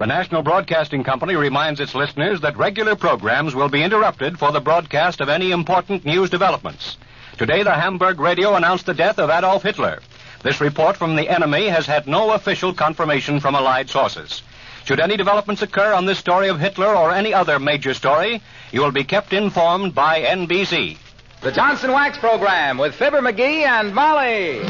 The National Broadcasting Company reminds its listeners that regular programs will be interrupted for the broadcast of any important news developments. Today, the Hamburg radio announced the death of Adolf Hitler. This report from the enemy has had no official confirmation from Allied sources. Should any developments occur on this story of Hitler or any other major story, you will be kept informed by NBC. The Johnson Wax Program with Fibber McGee and Molly.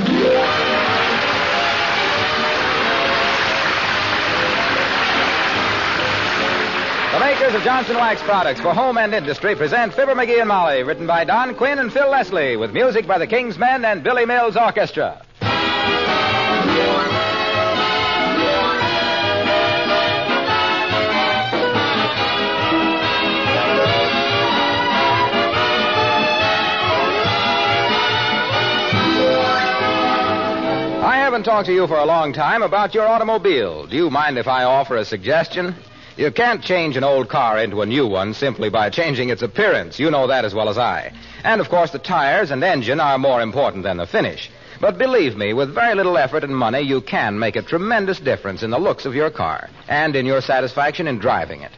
Makers of Johnson Wax products for home and industry present Fibber McGee and Molly, written by Don Quinn and Phil Leslie, with music by the King's Men and Billy Mills Orchestra. I haven't talked to you for a long time about your automobile. Do you mind if I offer a suggestion? You can't change an old car into a new one simply by changing its appearance. You know that as well as I. And of course, the tires and engine are more important than the finish. But believe me, with very little effort and money, you can make a tremendous difference in the looks of your car and in your satisfaction in driving it.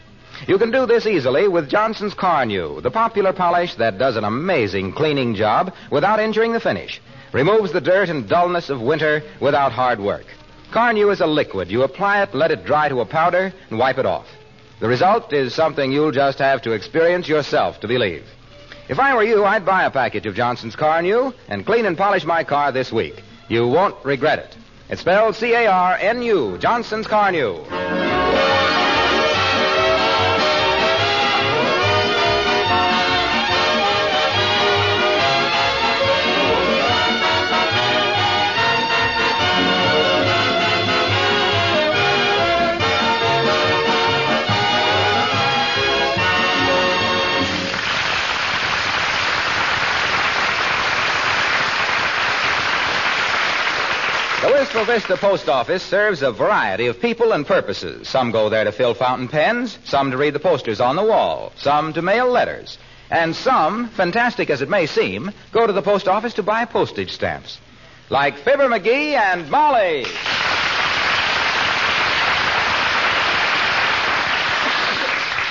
You can do this easily with Johnson's Carnu, the popular polish that does an amazing cleaning job without injuring the finish. Removes the dirt and dullness of winter without hard work. Carnu is a liquid. You apply it, let it dry to a powder, and wipe it off. The result is something you'll just have to experience yourself to believe. If I were you, I'd buy a package of Johnson's Carnu and clean and polish my car this week. You won't regret it. It's spelled C-A-R-N-U, Johnson's Carnu. The Post Office serves a variety of people and purposes. Some go there to fill fountain pens, some to read the posters on the wall, some to mail letters, and some, fantastic as it may seem, go to the post office to buy postage stamps. Like Fibber McGee and Molly.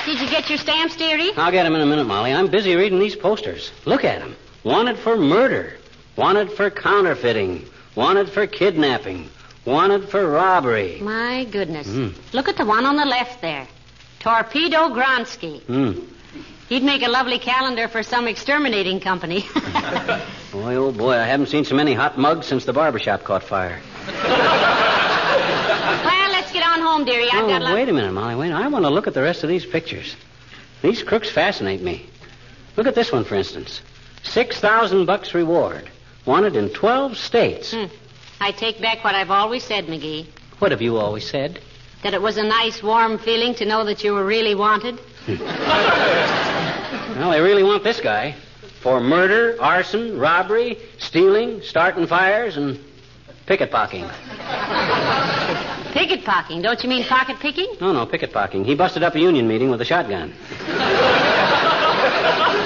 Did you get your stamps, dearie? I'll get 'em in a minute, Molly. I'm busy reading these posters. Look at 'em. Wanted for murder. Wanted for counterfeiting. Wanted for kidnapping. Wanted for robbery. My goodness. Mm. Look at the one on the left there. Torpedo Gronsky. Hmm. He'd make a lovely calendar for some exterminating company. Boy, oh boy, I haven't seen so many hot mugs since the barber shop caught fire. well, let's get on home, dearie. I've oh, got lo- wait a minute, Molly. Wait. I want to look at the rest of these pictures. These crooks fascinate me. Look at this one, for instance. Six thousand bucks reward. Wanted in twelve states. Hmm. I take back what I've always said, McGee. What have you always said? That it was a nice, warm feeling to know that you were really wanted. Well, they really want this guy for murder, arson, robbery, stealing, starting fires, and picketpocketing. Picket pocking. Don't you mean pocket picking? No, no, picketpocketing. He busted up a union meeting with a shotgun.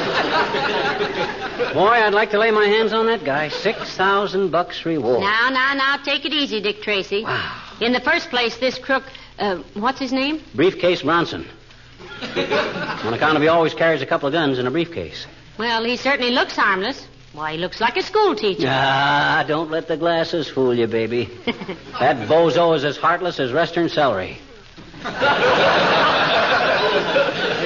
Boy, I'd like to lay my hands on that guy. Six thousand bucks reward. Now, now, now, take it easy, Dick Tracy. Wow. In the first place, this crook, uh, what's his name? Briefcase Bronson. On account of he always carries a couple of guns in a briefcase. Well, he certainly looks harmless. Why, he looks like a school teacher. Ah, don't let the glasses fool you, baby. That bozo is as heartless as western celery.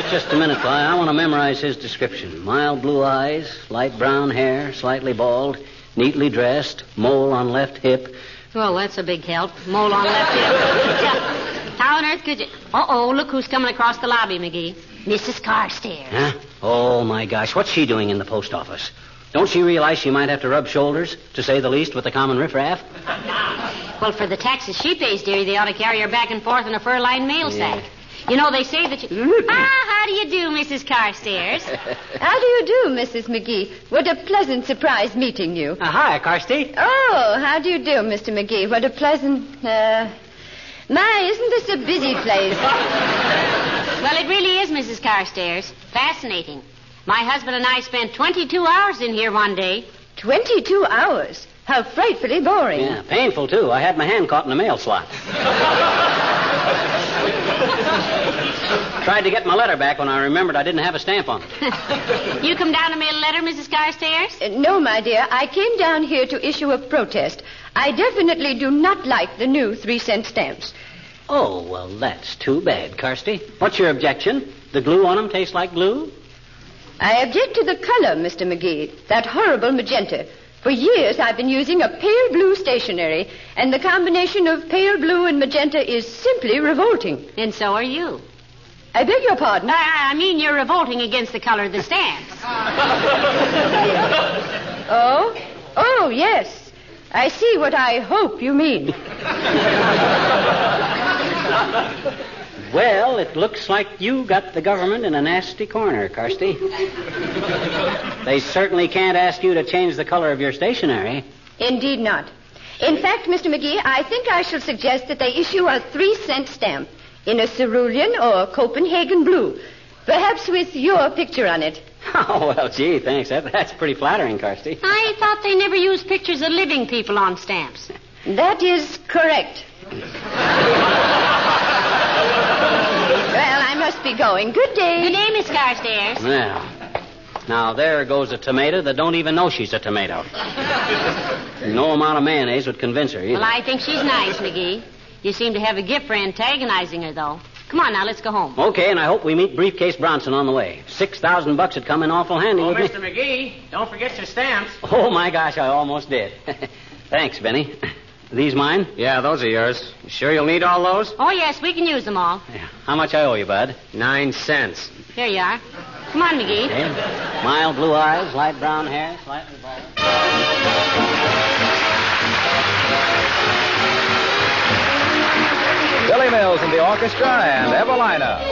Just a minute, Fly. I want to memorize his description. Mild blue eyes, light brown hair, slightly bald, neatly dressed, mole on left hip. Well, that's a big help. Mole on left hip. How on earth could you? Uh oh, look who's coming across the lobby, McGee. Mrs. Carstairs. Huh? Oh, my gosh. What's she doing in the post office? Don't she realize she might have to rub shoulders, to say the least, with the common riffraff? Well, for the taxes she pays, dearie, they ought to carry her back and forth in a fur-lined mail sack. You know, they say that you. ah, how do you do, Mrs. Carstairs? How do you do, Mrs. McGee? What a pleasant surprise meeting you. Uh, hi, Carsty. Oh, how do you do, Mr. McGee? What a pleasant, uh... My, isn't this a busy place? Well, it really is, Mrs. Carstairs. Fascinating. My husband and I spent 22 hours in here one day. 22 hours. How frightfully boring. Yeah, painful, too. I had my hand caught in the mail slot. tried to get my letter back when I remembered I didn't have a stamp on it. you come down to mail a letter, Mrs. Carstairs? Uh, no, my dear. I came down here to issue a protest. I definitely do not like the new three cent stamps. Oh, well, that's too bad, Carsty. What's your objection? The glue on them tastes like glue? I object to the color, Mr. McGee. That horrible magenta. For years, I've been using a pale blue stationery, and the combination of pale blue and magenta is simply revolting. And so are you. I beg your pardon. I, I mean, you're revolting against the color of the stamps. Oh? Oh, yes. I see what I hope you mean. Well, it looks like you got the government in a nasty corner, Carsty. they certainly can't ask you to change the color of your stationery. Indeed not. In fact, Mr. McGee, I think I shall suggest that they issue a three cent stamp in a cerulean or Copenhagen blue, perhaps with your picture on it. Oh, well, gee, thanks. That, that's pretty flattering, Carsty. I thought they never used pictures of living people on stamps. That is correct. well, I must be going. Good day. Good day, Miss Carstairs. Well, now there goes a tomato that don't even know she's a tomato. No amount of mayonnaise would convince her either. Well, I think she's nice, McGee. You seem to have a gift for antagonizing her, though. Come on now, let's go home. Okay, and I hope we meet Briefcase Bronson on the way. Six thousand bucks would come in awful handy, Oh, wouldn't Mr. McGee, don't forget your stamps. Oh my gosh, I almost did. Thanks, Benny. These mine? Yeah, those are yours. You sure you'll need all those? Oh, yes, we can use them all. Yeah. How much I owe you, Bud? Nine cents. Here you are. Come on, McGee. Okay. Mild blue eyes, light brown hair, slightly bald. Billy Mills and the orchestra and Evelina.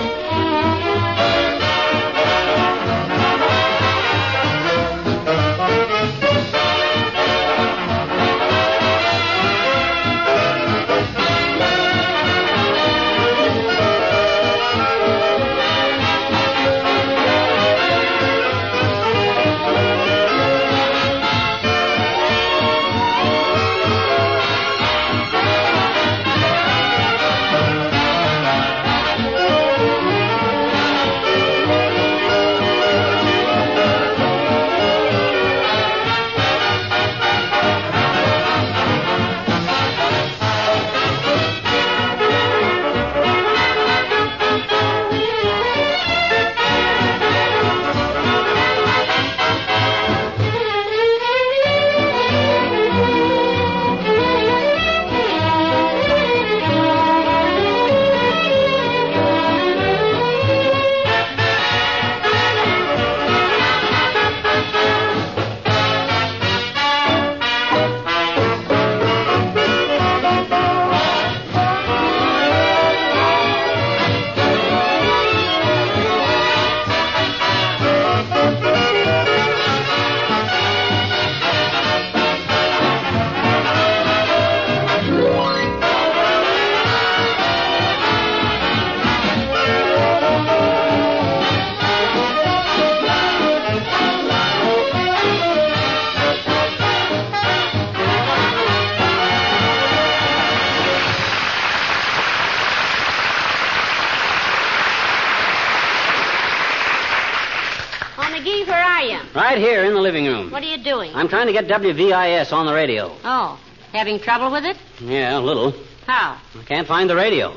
What are you doing? I'm trying to get WVIS on the radio. Oh, having trouble with it? Yeah, a little. How? I can't find the radio.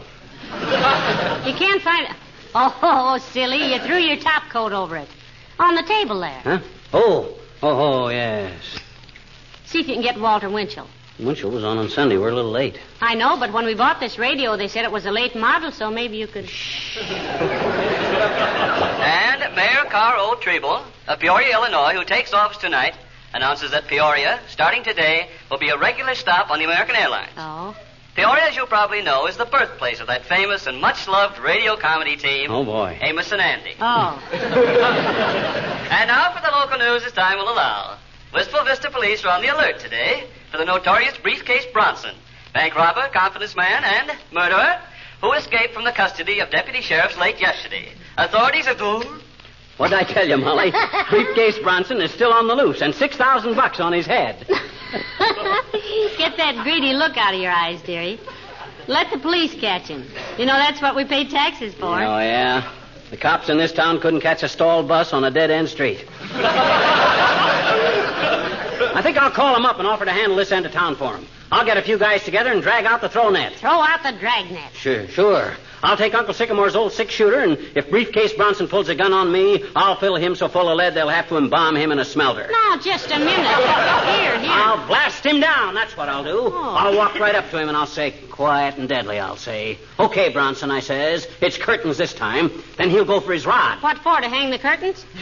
You can't find it. Oh, silly. You threw your top coat over it. On the table there. Huh? Oh, oh, oh, yes. See if you can get Walter Winchell. Winchell was on on Sunday. We're a little late. I know, but when we bought this radio, they said it was a late model, so maybe you could. And Mayor Carl Triebel of Peoria, Illinois, who takes office tonight, announces that Peoria, starting today, will be a regular stop on the American Airlines. Oh. Peoria, as you probably know, is the birthplace of that famous and much loved radio comedy team, Oh, boy. Amos and Andy. Oh. And now for the local news as time will allow. Wistful Vista Police are on the alert today for the notorious Briefcase Bronson, bank robber, confidence man, and murderer who escaped from the custody of deputy sheriffs late yesterday. Authorities have told. What'd I tell you, Molly? Briefcase Bronson is still on the loose, and six thousand bucks on his head. Get that greedy look out of your eyes, dearie. Let the police catch him. You know, that's what we pay taxes for. Oh yeah. The cops in this town couldn't catch a stalled bus on a dead end street. I think I'll call him up and offer to handle this end of town for him. I'll get a few guys together and drag out the throw net. Throw out the dragnet. Sure, sure. I'll take Uncle Sycamore's old six shooter, and if Briefcase Bronson pulls a gun on me, I'll fill him so full of lead they'll have to embalm him in a smelter. Now, just a minute. Here, here. I'll blast him down. That's what I'll do. Oh. I'll walk right up to him and I'll say, quiet and deadly, I'll say. Okay, Bronson, I says. It's curtains this time. Then he'll go for his rod. What for, to hang the curtains?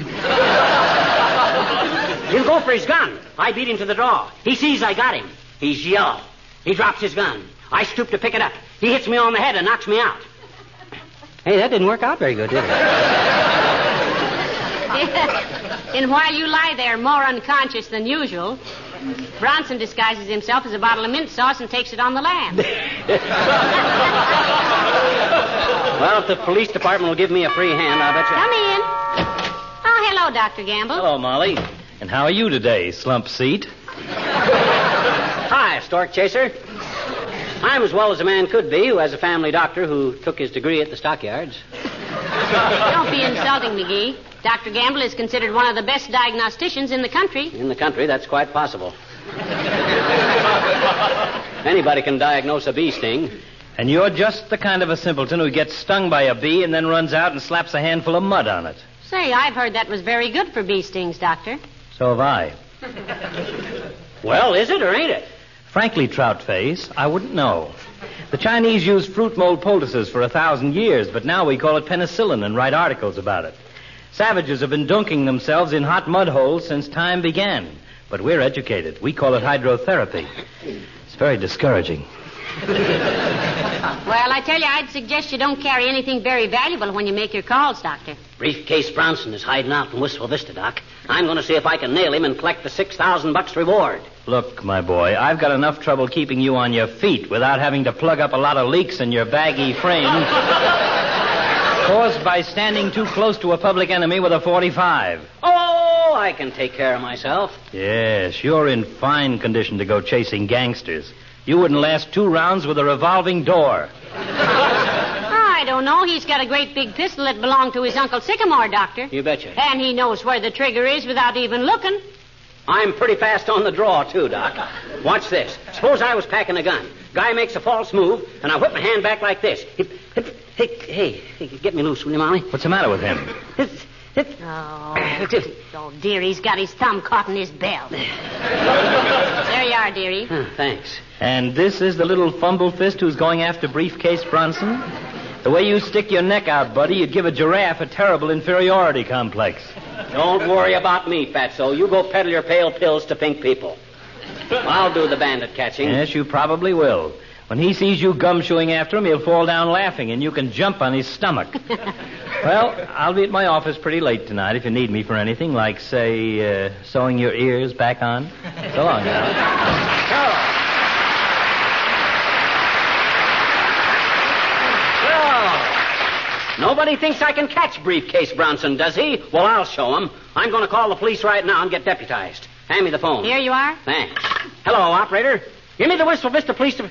He'll go for his gun. I beat him to the draw. He sees I got him. He's yellow. He drops his gun. I stoop to pick it up. He hits me on the head and knocks me out. Hey, that didn't work out very good, did it? and while you lie there more unconscious than usual, Bronson disguises himself as a bottle of mint sauce and takes it on the lam. Well, if the police department will give me a free hand, I'll bet you. Come in. Oh, hello, Dr. Gamble. Hello, Molly. And how are you today, slump seat? Hi, Stork Chaser. I'm as well as a man could be who has a family doctor who took his degree at the stockyards. Don't be insulting, McGee. Dr. Gamble is considered one of the best diagnosticians in the country. In the country, that's quite possible. Anybody can diagnose a bee sting. And you're just the kind of a simpleton who gets stung by a bee and then runs out and slaps a handful of mud on it. Say, I've heard that was very good for bee stings, Doctor. So have I. Well, is it or ain't it? Frankly, Trout Face, I wouldn't know. The Chinese used fruit mold poultices for a thousand years, but now we call it penicillin and write articles about it. Savages have been dunking themselves in hot mud holes since time began, but we're educated. We call it hydrotherapy. It's very discouraging. Well, I tell you, I'd suggest you don't carry anything very valuable when you make your calls, Doctor. Briefcase Bronson is hiding out in Wistful Vista, Doc. I'm going to see if I can nail him and collect the 6,000 bucks reward. Look, my boy, I've got enough trouble keeping you on your feet without having to plug up a lot of leaks in your baggy frame caused by standing too close to a public enemy with a 45. Oh, I can take care of myself. Yes, you're in fine condition to go chasing gangsters. You wouldn't last two rounds with a revolving door. I don't know. He's got a great big pistol that belonged to his Uncle Sycamore, Doctor. You betcha. And he knows where the trigger is without even looking. I'm pretty fast on the draw, too, Doc. Watch this. Suppose I was packing a gun. Guy makes a false move, and I whip my hand back like this. Hip, hip, Hey, hey, hey, get me loose, will you, Molly? What's the matter with him? Hip, hip. Oh, oh, dear, he's got his thumb caught in his belt. there you are, dearie. Huh, thanks. And this is the little fumble fist who's going after Briefcase Bronson? The way you stick your neck out, buddy, you'd give a giraffe a terrible inferiority complex. Don't worry about me, Fatso. You go peddle your pale pills to pink people. I'll do the bandit catching. Yes, you probably will. When he sees you gumshoeing after him, he'll fall down laughing, and you can jump on his stomach. well, I'll be at my office pretty late tonight if you need me for anything, like, say, uh, sewing your ears back on. So long now. Nobody thinks I can catch Briefcase Bronson, does he? Well, I'll show him. I'm going to call the police right now and get deputized. Hand me the phone. Here you are. Thanks. Hello, operator. Give me the Wistful Vista Police Dep-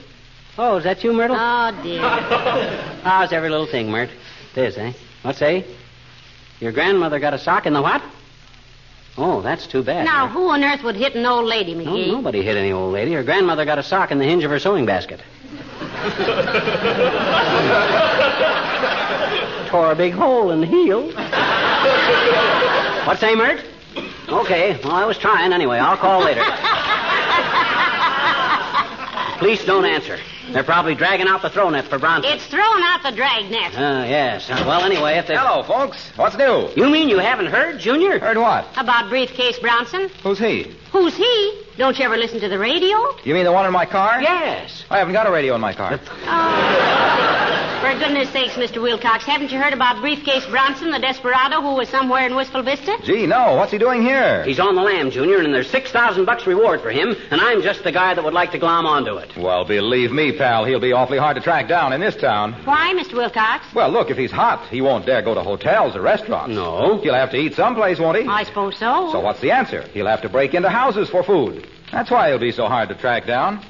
Oh, is that you, Myrtle? Oh, dear. How's every little thing, Myrt? It is, eh? What say? Your grandmother got a sock in the what? Oh, that's too bad. now, Myrt. who on earth would hit an old lady, No, McGee? nobody hit any old lady. Her grandmother got a sock in the hinge of her sewing basket. Tore a big hole in the heel. What say, Myrt? Okay, well, I was trying anyway. I'll call later. Police don't answer. They're probably dragging out the throw net for Bronson. It's throwing out the drag dragnet. Oh, yes. Uh, well, anyway, if they... Hello, folks. What's new? You mean you haven't heard, Junior? Heard what? About Briefcase Bronson. Who's he? Who's he? Don't you ever listen to the radio? You mean the one in my car? Yes. I haven't got a radio in my car. Oh. For goodness sakes, Mr. Wilcox, haven't you heard about Briefcase Bronson, the desperado who was somewhere in Wistful Vista? Gee, no. What's he doing here? He's on the lam, Junior, and there's 6,000 bucks reward for him, and I'm just the guy that would like to glom onto it. Well, believe me, pal, he'll be awfully hard to track down in this town. Why, Mr. Wilcox? Well, look, if he's hot, he won't dare go to hotels or restaurants. No. He'll have to eat someplace, won't he? I suppose so. So what's the answer? He'll have to break into houses for food. That's why he'll be so hard to track down.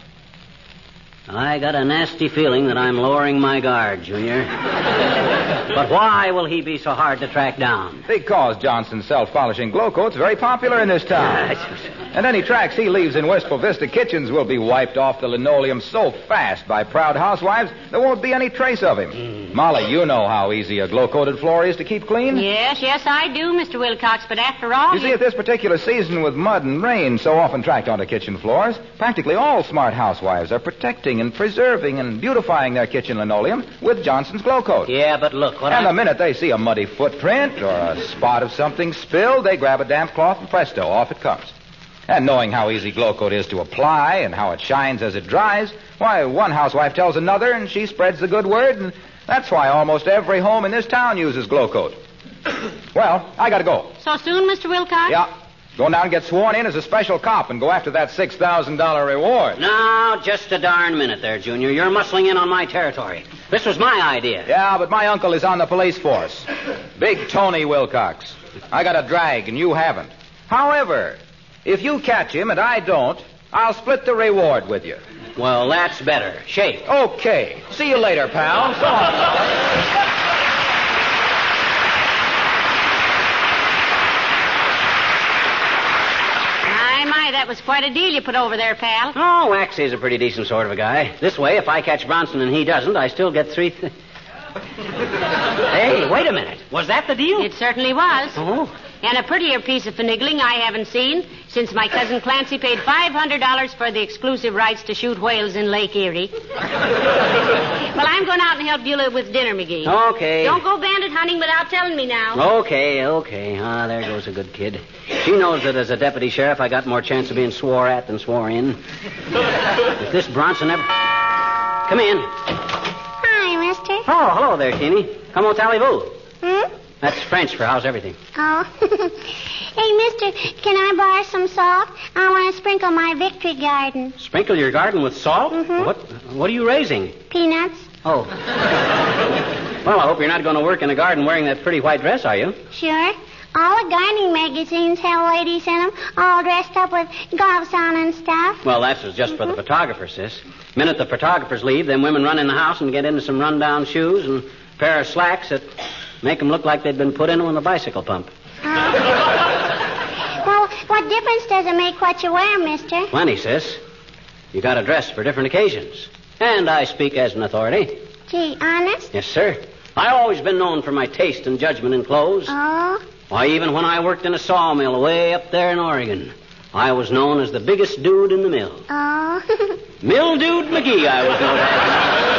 I got a nasty feeling that I'm lowering my guard, Junior. But why will he be so hard to track down? Because Johnson's self-polishing glow coat's very popular in this town. And any tracks he leaves in Wistful Vista kitchens will be wiped off the linoleum so fast by proud housewives there won't be any trace of him. Hmm. Molly, you know how easy a glow-coated floor is to keep clean. Yes, yes, I do, Mr. Wilcox. But after all, You see, at this particular season with mud and rain so often tracked onto kitchen floors, practically all smart housewives are protecting and preserving and beautifying their kitchen linoleum with Johnson's Glow Coat. Yeah, but look, what And I... the minute they see a muddy footprint or a spot of something spilled, they grab a damp cloth and presto, off it comes. And knowing how easy Glow Coat is to apply and how it shines as it dries, why, one housewife tells another and she spreads the good word, and that's why almost every home in this town uses Glow Coat. well, I gotta go. so soon, Mr. Wilcox? Yeah. Go down and get sworn in as a special cop and go after that $6,000 reward. Now, just a darn minute there, Junior. You're muscling in on my territory. This was my idea. Yeah, but my uncle is on the police force. Big Tony Wilcox. I got a drag and you haven't. However, if you catch him and I don't, I'll split the reward with you. Well, that's better. Shake. Okay. See you later, pal. So long. My, my, that was quite a deal you put over there, pal. Oh, Waxy's a pretty decent sort of a guy. This way, if I catch Bronson and he doesn't, I still get three. Th- hey, wait a minute. Was that the deal? It certainly was. Oh. And a prettier piece of finagling I haven't seen since my cousin Clancy paid $500 for the exclusive rights to shoot whales in Lake Erie. well, I'm going out and help Beulah with dinner, McGee. Okay. Don't go bandit hunting without telling me now. Okay, okay. Ah, there goes a good kid. She knows that as a deputy sheriff, I got more chance of being swore at than swore in. if this Bronson ever. Come in. Hi, mister. Oh, hello there, Teeny. Come on, tally boo. Hmm? That's French for how's everything. Oh. hey, mister, can I borrow some salt? I want to sprinkle my victory garden. Sprinkle your garden with salt? Mhm. What What are you raising? Peanuts? Oh. well, I hope you're not going to work in a garden wearing that pretty white dress, are you? Sure. All the gardening magazines have ladies in them, all dressed up with gloves on and stuff. Well, that's just for the photographers, sis. Minute the photographers leave, them women run in the house and get into some run-down shoes and a pair of slacks that make them look like they'd been put in with a bicycle pump. Well, what difference does it make what you wear, mister? Plenty, sis. You got to dress for different occasions. And I speak as an authority. Gee, honest? Yes, sir. I've always been known for my taste and judgment in clothes. Oh. Why, even when I worked in a sawmill way up there in Oregon, I was known as the biggest dude in the mill. Oh. Mildewed McGee, I was known as.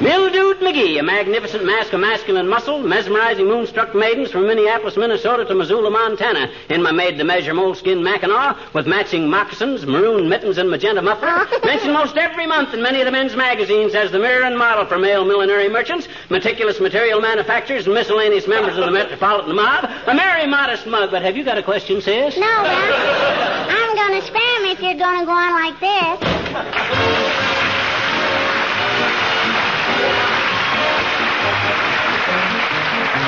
Mildewed McGee, a magnificent mask of masculine muscle, mesmerizing moonstruck maidens from Minneapolis, Minnesota to Missoula, Montana, in my made-to-measure moleskin mackinaw with matching moccasins, maroon mittens, and magenta muffler. Mentioned most every month in many of the men's magazines as the mirror and model for male millinery merchants, meticulous material manufacturers, and miscellaneous members of the metropolitan mob. A merry, modest mug. But have you got a question, sis? No, Doc. I'm going to spare him if you're going to go on like this.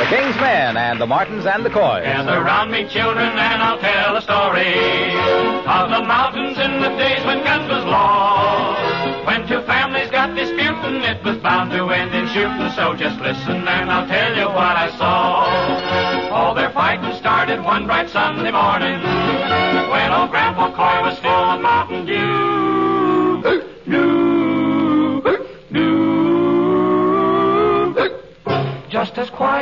King's Men and the Martins and the Coys. Gather round me, children, and I'll tell a story of the mountains in the days when guns was law. When two families got disputing, it was bound to end in shooting. So just listen, and I'll tell you what I saw. All their fighting started one bright Sunday morning when old Grandpa Coy was full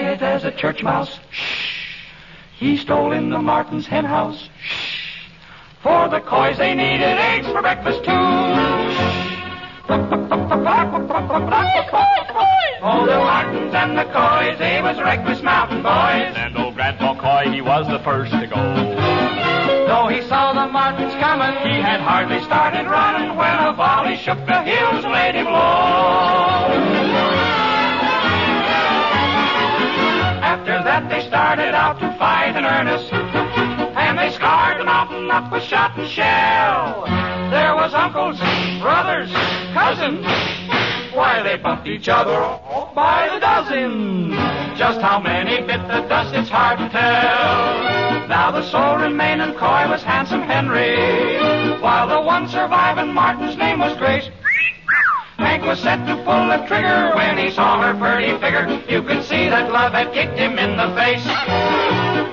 quiet as a church mouse. Shh. He stole in the Martins' hen house. Shh. For the coys, they needed eggs for breakfast too. Oh, the Martins and the coys, they was reckless mountain boys. And old Grandpa Coy, he was the first to go. Though he saw the Martins coming, he had hardly started running when a volley shook the hills and laid him low. That, they started out to fight in earnest. And they scarred the mountain up with shot and shell. There was uncles, brothers, cousins. Why, they bumped each other by the dozen. Just how many bit the dust, it's hard to tell. Now the sole remaining coy was Handsome Henry, while the one surviving Martin's name was Grace. Was set to pull the trigger when he saw her pretty figure. You could see that love had kicked him in the face.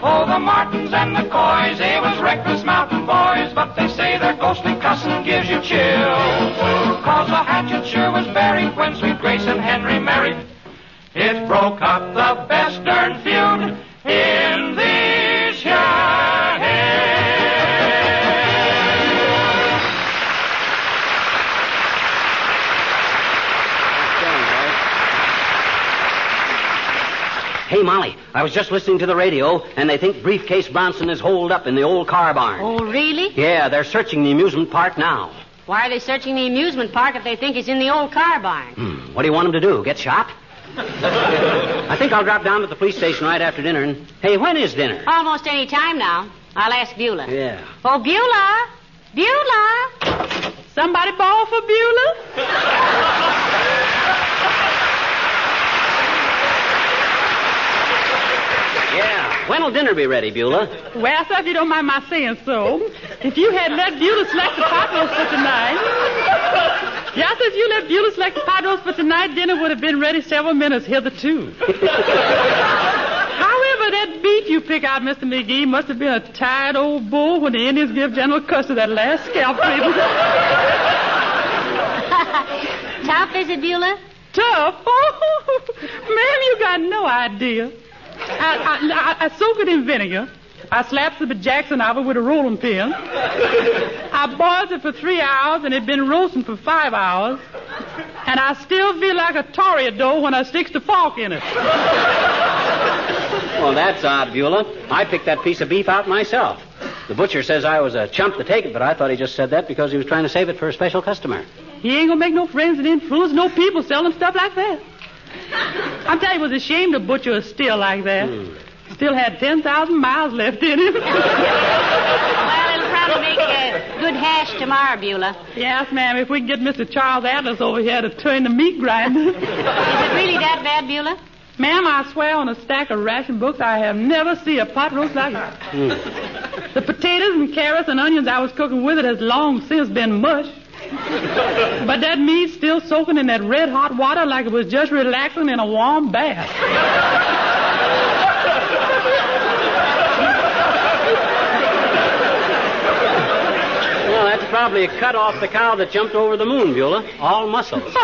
Oh, the Martins and the Coys, they was reckless mountain boys, but they say their ghostly cussing gives you chills. Cause the hatchet sure was buried when sweet Grace and Henry married. It broke up the best darn feud Hey, Molly, I was just listening to the radio, and they think Briefcase Bronson is holed up in the old car barn. Oh, really? Yeah, they're searching the amusement park now. Why are they searching the amusement park if they think he's in the old car barn? Hmm, what do you want him to do? Get shot? I think I'll drop down to the police station right after dinner. And hey, when is dinner? Almost any time now. I'll ask Beulah. Yeah. Oh, Beulah! Beulah! Somebody ball for Beulah? Yeah. When'll dinner be ready, Beulah? Well, sir, if you don't mind my saying so, if you had let Beulah select the pot roast for tonight, yes, sir, if you let Beulah select the pot roast for tonight, dinner would have been ready several minutes hitherto. However, that beef you pick out, Mr. McGee, must have been a tired old bull when the Indians give General Custer that last scalp treatment. Tough, is it, Beulah? Tough? Oh, ma'am, you got no idea. I, I, I, I soak it in vinegar. I slapped the Jackson of it with a rolling pin. I boiled it for three hours, and it'd been roasting for five hours. And I still feel like a toreador when I sticks the fork in it. Well, that's odd, Beulah. I picked that piece of beef out myself. The butcher says I was a chump to take it, but I thought he just said that because he was trying to save it for a special customer. He ain't gonna make no friends and influence no people selling stuff like that. I'm telling you, it was a shame to butcher a still like that. Still had 10,000 miles left in him. Well, it'll probably make a good hash tomorrow, Beulah. yes, ma'am, if we can get Mr. Charles Atlas over here to turn the meat grinder. Is it really that bad, Beulah? Ma'am, I swear on a stack of ration books I have never seen a pot roast like it. Hmm. The potatoes and carrots and onions I was cooking with it has long since been mush. But that meat's still soaking in that red hot water like it was just relaxing in a warm bath. Well, that's probably a cut off the cow that jumped over the moon, Beulah. All muscles.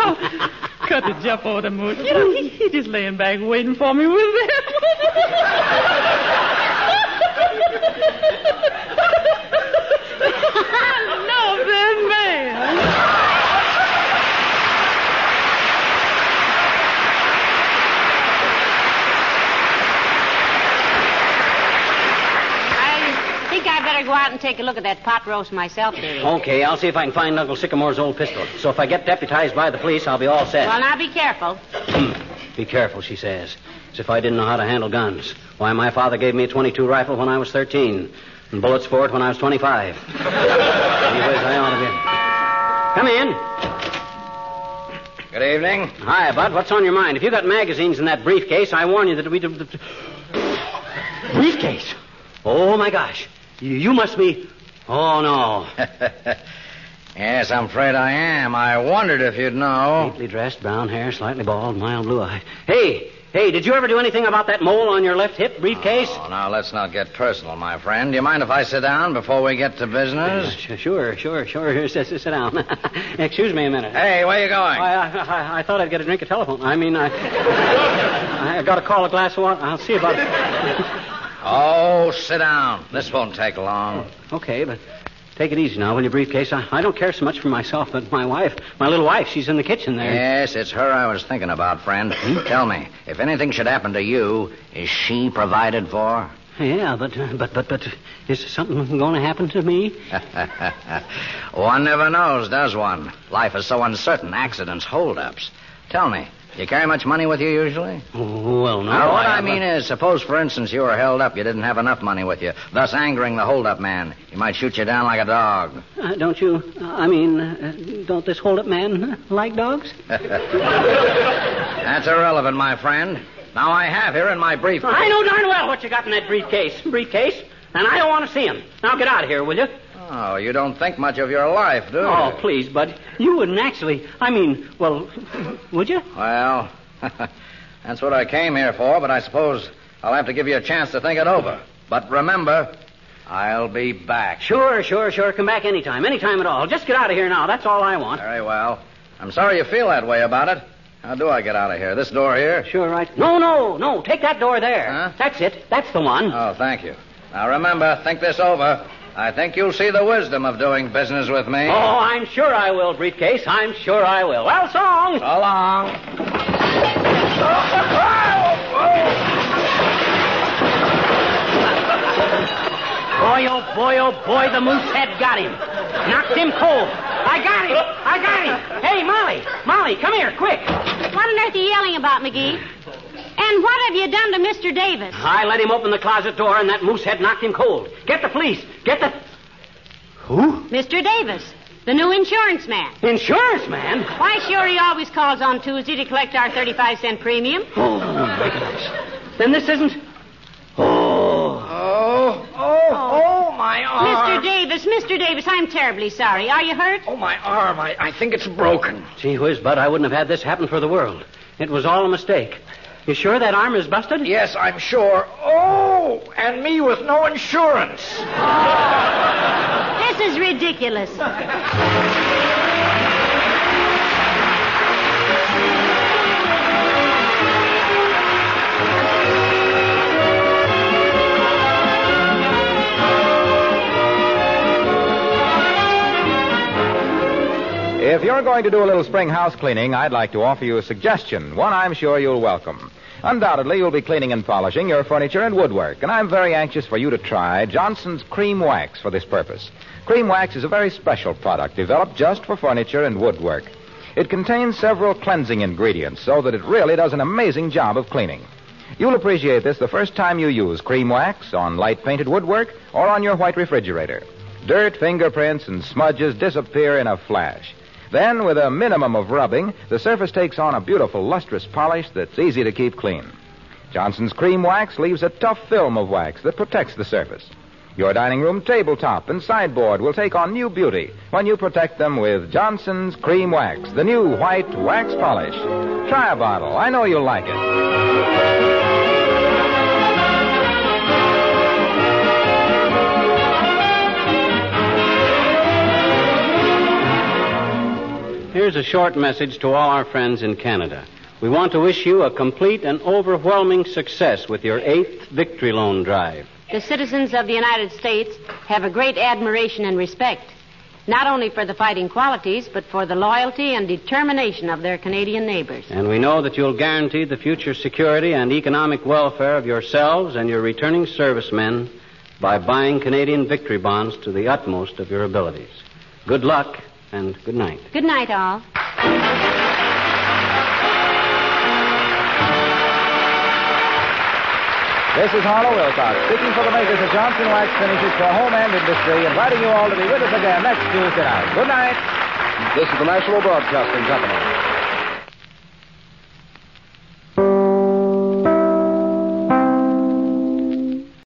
Oh, cut the jump over the moon. You know, he, he's just laying back waiting for me with that. no, that man. I think I better go out and take a look at that pot roast myself, Davy. Okay, I'll see if I can find Uncle Sycamore's old pistol. So if I get deputized by the police, I'll be all set. Well, now be careful. Hmm, be careful, she says. As if I didn't know how to handle guns. Why, my father gave me a 22 rifle when I was 13, and bullets for it when I was 25. Anyways, I ought to be. Come in. Good evening. Hi, Bud. What's on your mind? If you got magazines in that briefcase, I warn you that we. Briefcase? Oh, my gosh. You, must be. Oh, no. Yes, I'm afraid I am. I wondered if you'd know. Neatly dressed, brown hair, slightly bald, mild blue eye. Hey, hey, did you ever do anything about that mole on your left hip briefcase? Oh, now let's not get personal, my friend. Do you mind if I sit down before we get to business? Sh- Sure, sure, sure. Here, sit, sit down. Excuse me a minute. Hey, where you going? I, I, I, thought I'd get a drink of telephone. I mean, I, I got to call a glass of water. I'll see about it. Oh, sit down. This won't take long. Okay, but take it easy now, will you, briefcase? I, I don't care so much for myself, but my wife, my little wife, she's in the kitchen there. Yes, it's her I was thinking about, friend. Tell me, if anything should happen to you, is she provided for? Yeah, but uh, but but but is something going to happen to me? one never knows, does one? Life is so uncertain. Accidents, holdups. Tell me, you carry much money with you usually? Well, no. Now, what I, have mean a- is, suppose, for instance, you were held up, you didn't have enough money with you, thus angering the holdup man. He might shoot you down like a dog. Uh, don't you? I mean, uh, don't this hold-up man uh, like dogs? That's irrelevant, my friend. Now I have here in my brief. I know darn well what you got in that briefcase. Briefcase? And I don't want to see him. Now get out of here, will you? Oh, you don't think much of your life, do you? Oh, please, Bud. You wouldn't actually. I mean, well, would you? Well, that's what I came here for, but I suppose I'll have to give you a chance to think it over. But remember, I'll be back. Sure, sure, sure. Come back anytime, anytime at all. Just get out of here now. That's all I want. Very well. I'm sorry you feel that way about it. How do I get out of here? This door here? Sure, right. No, no, no. Take that door there. Huh? That's it. That's the one. Oh, thank you. Now remember, think this over. I think you'll see the wisdom of doing business with me. Oh, I'm sure I will, briefcase. I'm sure I will. Well, so long. So long. Boy, oh boy, oh boy, the moose head got him. Knocked him cold. I got him. I got him. Hey, Molly. Molly, come here, quick. What on earth are you yelling about, McGee? And what have you done to Mr. Davis? I let him open the closet door, and that moose head knocked him cold. Get the police. Get the. Who? Mr. Davis, the new insurance man. Insurance man? Why, sure, he always calls on Tuesday to collect our 35 cent premium. Oh, my goodness. Then this isn't. Oh. Oh, oh, oh, my arm. Mr. Davis, Mr. Davis, I'm terribly sorry. Are you hurt? Oh, my arm. I, I think it's broken. Gee whiz, Bud, I wouldn't have had this happen for the world. It was all a mistake. You sure that arm is busted? Yes, I'm sure. Oh, and me with no insurance. This is ridiculous. If you're going to do a little spring house cleaning, I'd like to offer you a suggestion, one I'm sure you'll welcome. Undoubtedly, you'll be cleaning and polishing your furniture and woodwork, and I'm very anxious for you to try Johnson's Cream Wax for this purpose. Cream Wax is a very special product developed just for furniture and woodwork. It contains several cleansing ingredients so that it really does an amazing job of cleaning. You'll appreciate this the first time you use Cream Wax on light painted woodwork or on your white refrigerator. Dirt, fingerprints, and smudges disappear in a flash. Then, with a minimum of rubbing, the surface takes on a beautiful, lustrous polish that's easy to keep clean. Johnson's Cream Wax leaves a tough film of wax that protects the surface. Your dining room tabletop and sideboard will take on new beauty when you protect them with Johnson's Cream Wax, the new white wax polish. Try a bottle. I know you'll like it. Here's a short message to all our friends in Canada. We want to wish you a complete and overwhelming success with your eighth Victory Loan Drive. The citizens of the United States have a great admiration and respect, not only for the fighting qualities, but for the loyalty and determination of their Canadian neighbors. And we know that you'll guarantee the future security and economic welfare of yourselves and your returning servicemen by buying Canadian victory bonds to the utmost of your abilities. Good luck and good night. Good night, all. This is Harlow Wilcox, speaking for the makers of Johnson Wax Finishes for home and industry, inviting you all to be with us again next Tuesday night. Good night. This is the National Broadcasting Company.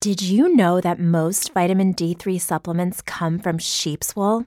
Did you know that most vitamin D3 supplements come from sheep's wool?